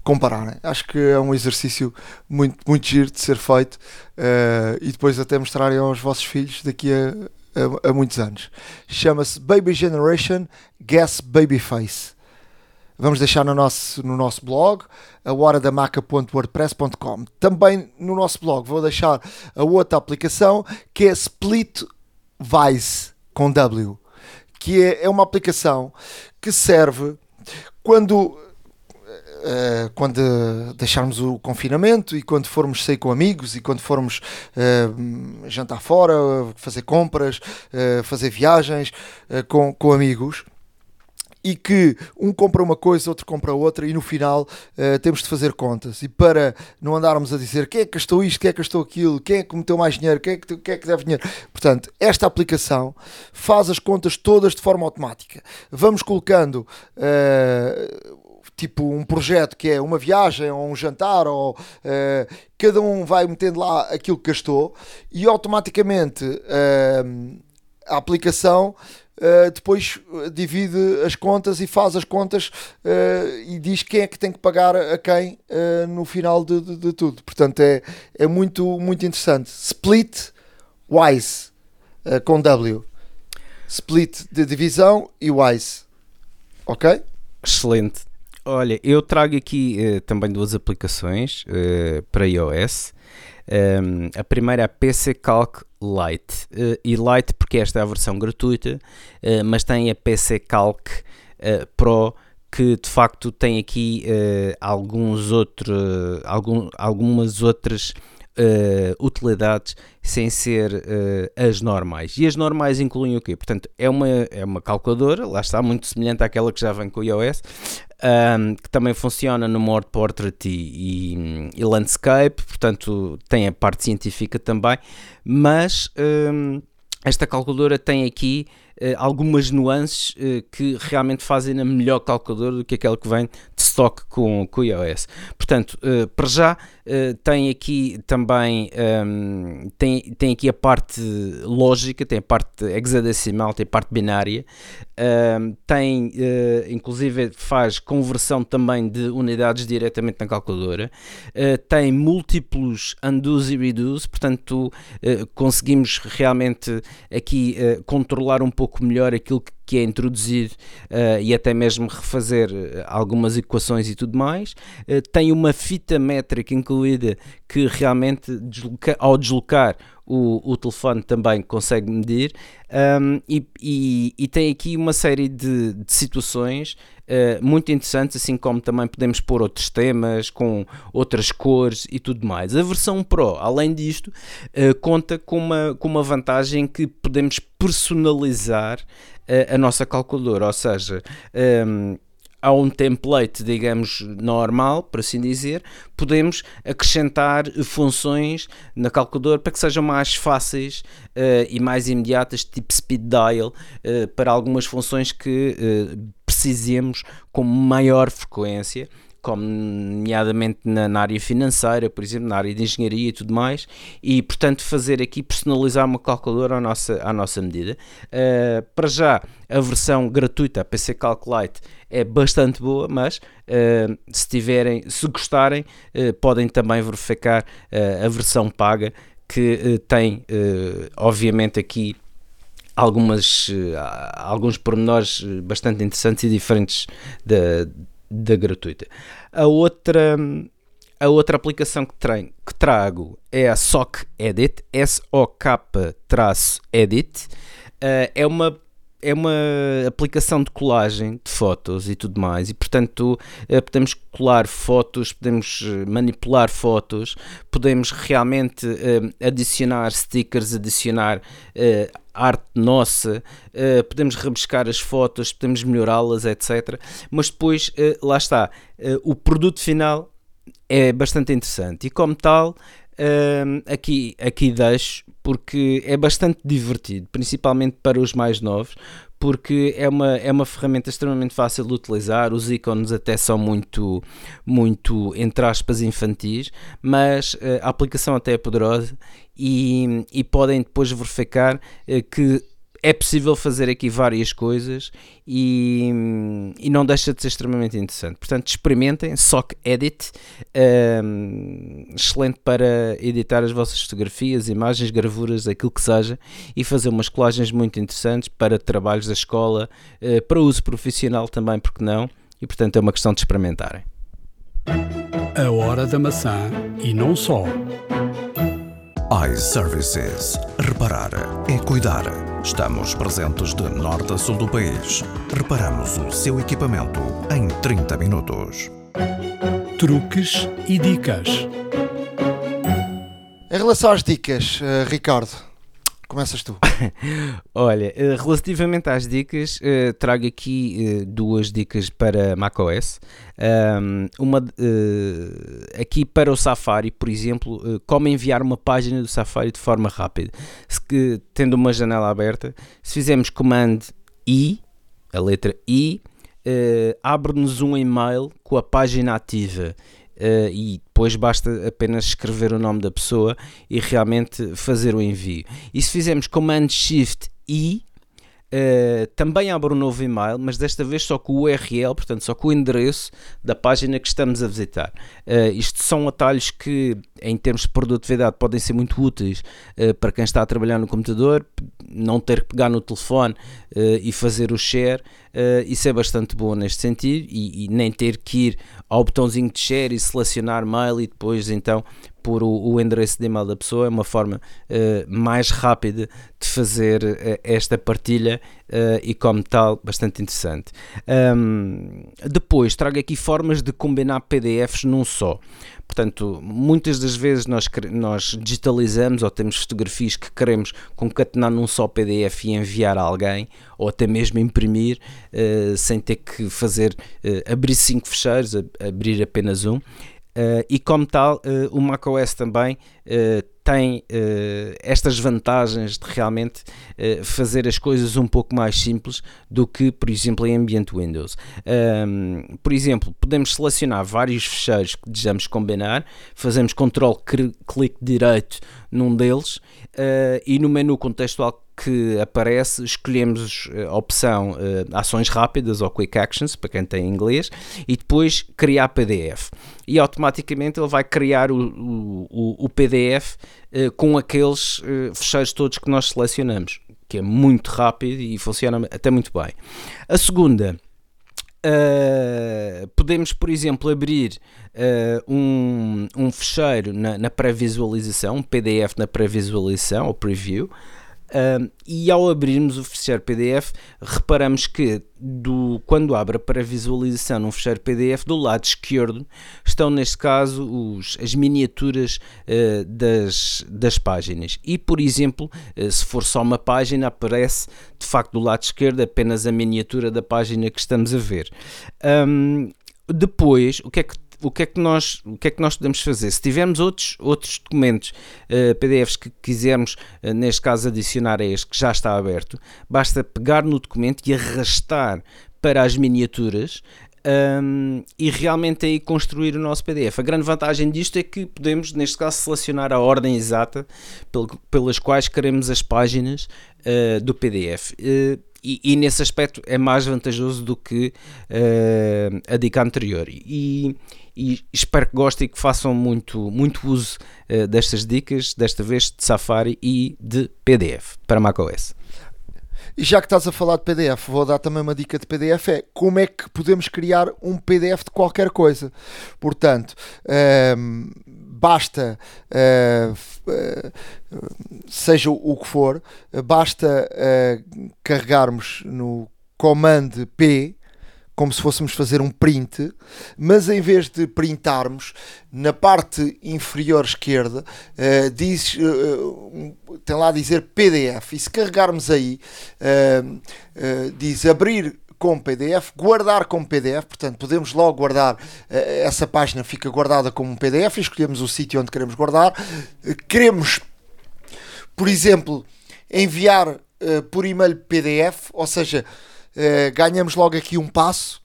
compararem. Acho que é um exercício muito, muito giro de ser feito uh, e depois até mostrarem aos vossos filhos daqui a, a, a muitos anos. Chama-se Baby Generation Guess Baby Face. Vamos deixar no nosso, no nosso blog, a. Também no nosso blog vou deixar a outra aplicação que é Split Vice com W, que é, é uma aplicação que serve quando uh, quando deixarmos o confinamento e quando formos sair com amigos e quando formos uh, jantar fora, fazer compras, uh, fazer viagens com, com amigos e que um compra uma coisa, outro compra outra e no final temos de fazer contas. E para não andarmos a dizer quem é que gastou isto, quem é que gastou aquilo, quem é que meteu mais dinheiro, quem é que, quem é que deve dinheiro. Portanto, esta aplicação faz as contas todas de forma automática. Vamos colocando. Uh, tipo um projeto que é uma viagem ou um jantar, ou uh, cada um vai metendo lá aquilo que gastou e automaticamente uh, a aplicação uh, depois divide as contas e faz as contas e diz quem é que tem que pagar a quem no final de, de, de, tudo. Portanto, é, é muito, muito interessante. Split Wise com W. Split de divisão e Wise. Ok? Excelente. Olha, eu trago aqui uh, também duas aplicações uh, para iOS. Um, ehm, a primeira é a PC Calc Lite. Uh, e Lite porque esta é a versão gratuita, mas tem a PC Calc Pro que de facto tem aqui alguns outro, algum, algumas outras uh, utilidades sem ser uh, as normais. E as normais incluem o quê? Portanto, é uma, é uma calculadora, lá está, muito semelhante àquela que já vem com o iOS, um, que também funciona no Mode Portrait e, e, e, Landscape, portanto, tem a parte científica também, mas. Um, esta calculadora tem aqui uh, algumas nuances uh, que realmente fazem a melhor calculadora do que aquela que vem de stock com, com o iOS. Portanto, uh, para já tem aqui também um, tem, tem aqui a parte lógica, tem a parte hexadecimal, tem a parte binária, tem inclusive faz conversão também de unidades diretamente na calculadora, tem múltiplos undos e redos, portanto conseguimos realmente aqui controlar um pouco melhor aquilo que, que é introduzido uh, e até mesmo refazer algumas equações e tudo mais. Uh, tem uma fita métrica incluída que realmente desloca, ao deslocar o, o telefone também consegue medir um, e, e, e, tem aqui uma série de, de situações uh, muito interessantes, assim como também podemos pôr outros temas com outras cores e tudo mais. A versão Pro, além disto, uh, conta com uma, com uma vantagem que podemos personalizar uh, a nossa calculadora, ou seja, um, a um template, digamos, normal, por assim dizer, podemos acrescentar funções na calculadora para que sejam mais fáceis uh, e mais imediatas, tipo speed dial, uh, para algumas funções que uh, precisemos com maior frequência como nomeadamente na, na, área financeira, por exemplo, na área de engenharia e tudo mais, e portanto fazer aqui personalizar uma calculadora à nossa, à nossa medida. Uh, para já, a versão gratuita, a PC Calculate, é bastante boa, mas uh, se tiverem, se gostarem, uh, podem também verificar a versão paga que tem, obviamente, aqui algumas, alguns pormenores bastante interessantes e diferentes da da gratuita. A outra, a outra aplicação que, trago, que trago é a SOC Edit, S-O-K-Edit. Uh, é uma é uma aplicação de colagem de fotos e tudo mais, e portanto uh, podemos colar fotos, podemos eh, manipular fotos, podemos realmente uh, adicionar stickers, adicionar arte nossa, podemos rebuscar as fotos, podemos melhorá-las, etc. Mas depois, lá está, o produto final é bastante interessante e, como tal, aqui, aqui deixo porque é bastante divertido, principalmente para os mais novos, porque é uma, é uma ferramenta extremamente fácil de utilizar, os ícones até são muito, muito entre aspas, infantis, mas uh, a aplicação até é poderosa e, e podem depois verificar uh, que é possível fazer aqui várias coisas e, e, não deixa de ser extremamente interessante. Portanto, experimentem Sock Edit, um, excelente para editar as vossas fotografias, imagens, gravuras, aquilo que seja, e fazer umas colagens muito interessantes para trabalhos da escola, uh, para uso profissional também, porque não? E portanto é uma questão de experimentarem. A hora da maçã e não só iServices. Reparar é cuidar. Estamos presentes de norte a sul do país. Reparamos o seu equipamento em 30 minutos. Truques e dicas. Em relação às dicas, uh, Ricardo, começas tu. Olha, eh, relativamente às dicas, uh, trago aqui uh, duas dicas para macOS. Um, uma aqui para o Safari, por exemplo, como enviar uma página do Safari de forma rápida. Se, tendo uma janela aberta, se fizermos Command I, a letra I, abre-nos um e-mail com a página ativa uh, e depois basta apenas escrever o nome da pessoa e realmente fazer o envio. E se fizermos Command Shift I, Uh, também abre um novo e-mail, mas desta vez só com o URL, portanto só com o endereço da página que estamos a visitar. Uh, isto são atalhos que, em termos de produtividade, podem ser muito úteis uh, para quem está a trabalhar no computador, não ter que pegar no telefone e fazer o share. isso é bastante bom neste sentido e, e, nem ter que ir ao botãozinho de share e selecionar mail e depois então por o, o, endereço de e-mail da pessoa, é uma forma uh, mais rápida de fazer uh, esta partilha uh, e, como tal, bastante interessante. Um, depois, trago aqui formas de combinar PDFs num só. Portanto, muitas das vezes nós, nós digitalizamos ou temos fotografias que queremos concatenar num só PDF e enviar a alguém, ou até mesmo imprimir, sem ter que fazer abrir cinco fecheiros, abrir apenas um. Uh, e como tal, uh, o macOS também uh, tem estas vantagens de realmente fazer as coisas um pouco mais simples do que, por exemplo, em ambiente Windows. Um, por exemplo, podemos selecionar vários fecheiros que desejamos combinar, fazemos Ctrl clique direito num deles e no menu contextual que aparece, escolhemos a opção ações rápidas ou quick actions, para quem tem inglês, e depois criar PDF. E automaticamente ele vai criar o, o, o PDF uh, com aqueles uh, fecheiros todos que nós selecionamos, que é muito rápido e funciona até muito bem. A segunda. Uh, podemos, por exemplo, abrir uh, um, um fecheiro na, na pré-visualização, um PDF na pré-visualização ou preview, e ao abrirmos o ficheiro PDF, reparamos que do, quando abre para visualização num ficheiro PDF, do lado esquerdo estão, neste caso, os, as miniaturas uh, das, das páginas. E, por exemplo, uh, se for só uma página, aparece de facto do lado esquerdo apenas a miniatura da página que estamos a ver. Um, depois, o que é que o que é que nós, o que é que nós podemos fazer? Se tivermos outros, outros documentos uh, eh, PDFs que quisermos, uh, neste caso, adicionar a este que já está aberto, basta pegar no documento e arrastar para as miniaturas um, e realmente aí construir o nosso PDF. A grande vantagem disto é que podemos, neste caso, selecionar a ordem exata pelas quais queremos as páginas uh, do PDF. Uh, e, e, nesse aspecto é mais vantajoso do que uh, a dica anterior. E, e espero que gostem e que façam muito, muito uso uh, destas dicas, desta vez de Safari e de PDF para macOS. E já que estás a falar de PDF, vou dar também uma dica de PDF: é como é que podemos criar um PDF de qualquer coisa. Portanto, ehm, basta, uh, seja o que for, basta carregarmos no comando P como se fôssemos fazer um print, mas em vez de printarmos, na parte inferior esquerda uh, diz, uh, tem lá a dizer PDF, e se carregarmos aí, diz abrir com PDF, guardar como PDF, portanto podemos logo guardar, essa página fica guardada como um PDF, escolhemos o sítio onde queremos guardar, queremos, por exemplo, enviar por e-mail PDF, ou seja, uh, ganhamos logo aqui um passo.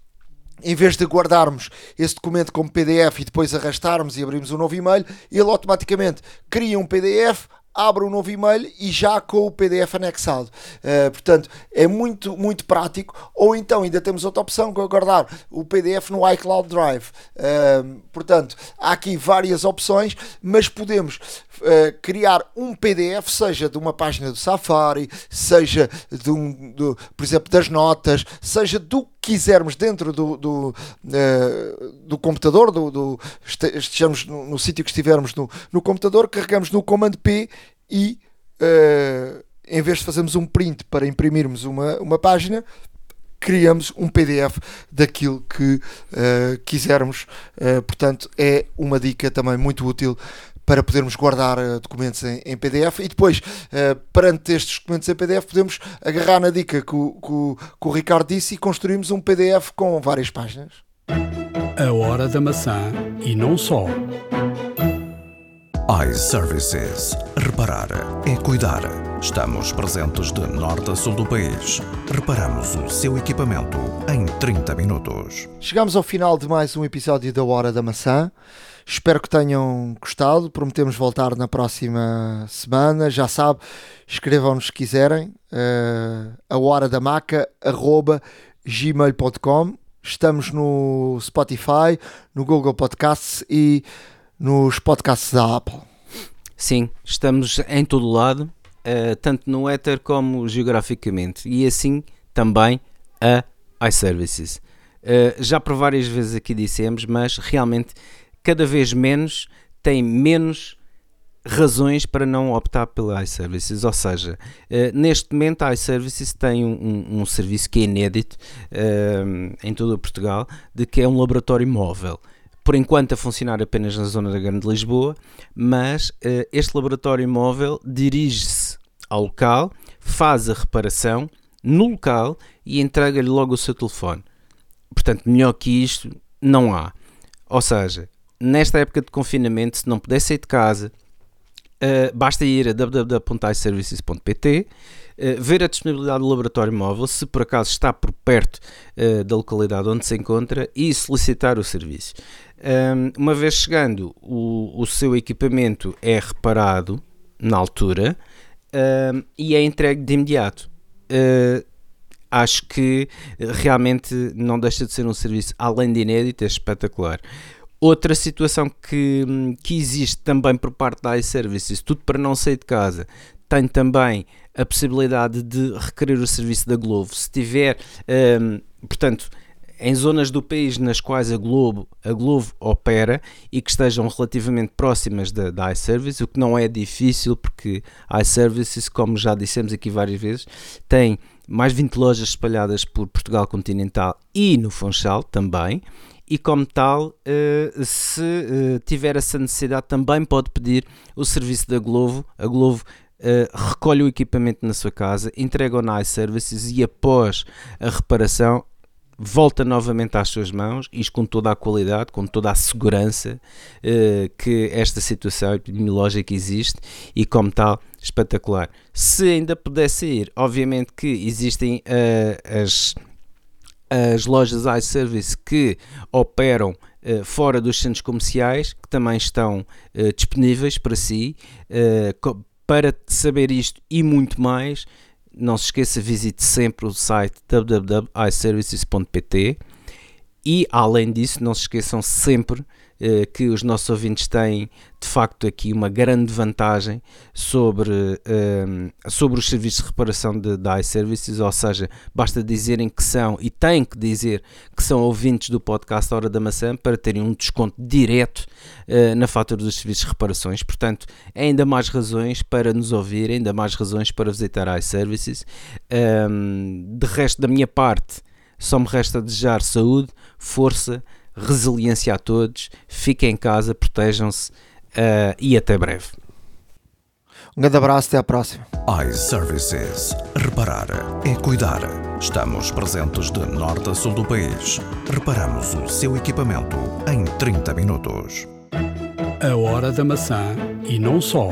Em vez de guardarmos esse documento como PDF e depois arrastarmos e abrirmos um novo e-mail, ele automaticamente cria um PDF, abre um novo e-mail e já com o PDF anexado. Uh, portanto, é muito, muito prático. Ou então ainda temos outra opção que é guardar o PDF no iCloud Drive. Uh, portanto, há aqui várias opções, mas podemos uh, criar um PDF, seja de uma página do Safari, seja de um, do, por exemplo, das notas, seja do quisermos dentro do, do, uh, do computador, do, do estejamos no, no sítio que estivermos no, no computador, carregamos no comando P e uh, em vez de fazermos um print para imprimirmos uma, uma página, criamos um PDF daquilo que uh, quisermos. Uh, portanto, é uma dica também muito útil para podermos guardar documentos em, em, PDF e depois, perante estes documentos em PDF, podemos agarrar na dica que o, que, o, que o Ricardo disse e construímos um PDF com várias páginas. A hora da maçã e não só. iServices. Reparar é cuidar. Estamos presentes de norte a sul do país. Reparamos o seu equipamento em 30 minutos. Chegamos ao final de mais um episódio da Hora da Maçã. Espero que tenham gostado. Prometemos voltar na próxima semana. Já sabe, escrevam-nos se quiserem. Uh, a hora da maca, arroba gmail.com. Estamos no Spotify, no Google Podcasts e nos podcasts da Apple. Sim, estamos em todo lado, uh, tanto no Ether como geograficamente. E assim também a iServices. Uh, já por várias vezes aqui dissemos, mas realmente cada vez menos tem menos razões para não optar pela iServices, ou seja, uh, neste momento a iServices tem um, um, um serviço que é inédito uh, em todo Portugal, de que é um laboratório móvel. Por enquanto a funcionar apenas na zona da Grande Lisboa, mas uh, este laboratório móvel dirige-se ao local, faz a reparação no local e entrega-lhe logo o seu telefone. Portanto, melhor que isto não há. Ou seja, nesta época de confinamento, se não puder sair de casa, uh, basta ir a www.iservices.pt, uh, ver a disponibilidade do laboratório móvel, se por acaso está por perto uh, da localidade onde se encontra, e solicitar o serviço. Um, uma vez chegando, o, o seu equipamento é reparado na altura e é entregue de imediato. Uh, acho que realmente não deixa de ser um serviço, além de inédito, é espetacular. Outra situação que, que existe também por parte da iServices, tudo para não sair de casa, tem também a possibilidade de requerer o serviço da Glovo. Se tiver, um, portanto, em zonas do país nas quais a Globo, a Globo opera e que estejam relativamente próximas da, da iService, o que não é difícil porque a iServices, como já dissemos aqui várias vezes, tem mais 20 lojas espalhadas por Portugal continental e no Funchal também. E como tal, eh, se eh, tiver essa necessidade, também pode pedir o serviço da Globo. A Globo Uh, recolhe o equipamento na sua casa, entrega ao iServices e após a reparação volta novamente às suas mãos, isto com toda a qualidade, com toda a segurança uh, que esta situação epidemiológica existe e, como tal, espetacular. Se ainda pudesse ir, obviamente que existem uh, as, as lojas iService que operam uh, fora dos centros comerciais, que também estão disponíveis para si. para saber isto e muito mais, não se esqueça, visite sempre o site www.iservices.pt e, além disso, não se esqueçam sempre que os nossos ouvintes têm, de facto, aqui uma grande vantagem sobre, eh, sobre os serviços de reparação de, de iServices, ou seja, basta dizerem que são, e têm que dizer que são ouvintes do podcast Hora da Maçã para terem um desconto direto eh, na fatura dos serviços de reparações. Portanto, ainda mais razões para nos ouvir, ainda mais razões para visitar iServices. de resto, da minha parte, só me resta desejar saúde, força, resiliência a todos, fiquem em casa, protejam-se uh, e até breve. Um grande abraço, até à próxima. iServices. Reparar é cuidar. Estamos presentes de norte a sul do país. Reparamos o seu equipamento em 30 minutos. A hora da maçã e não só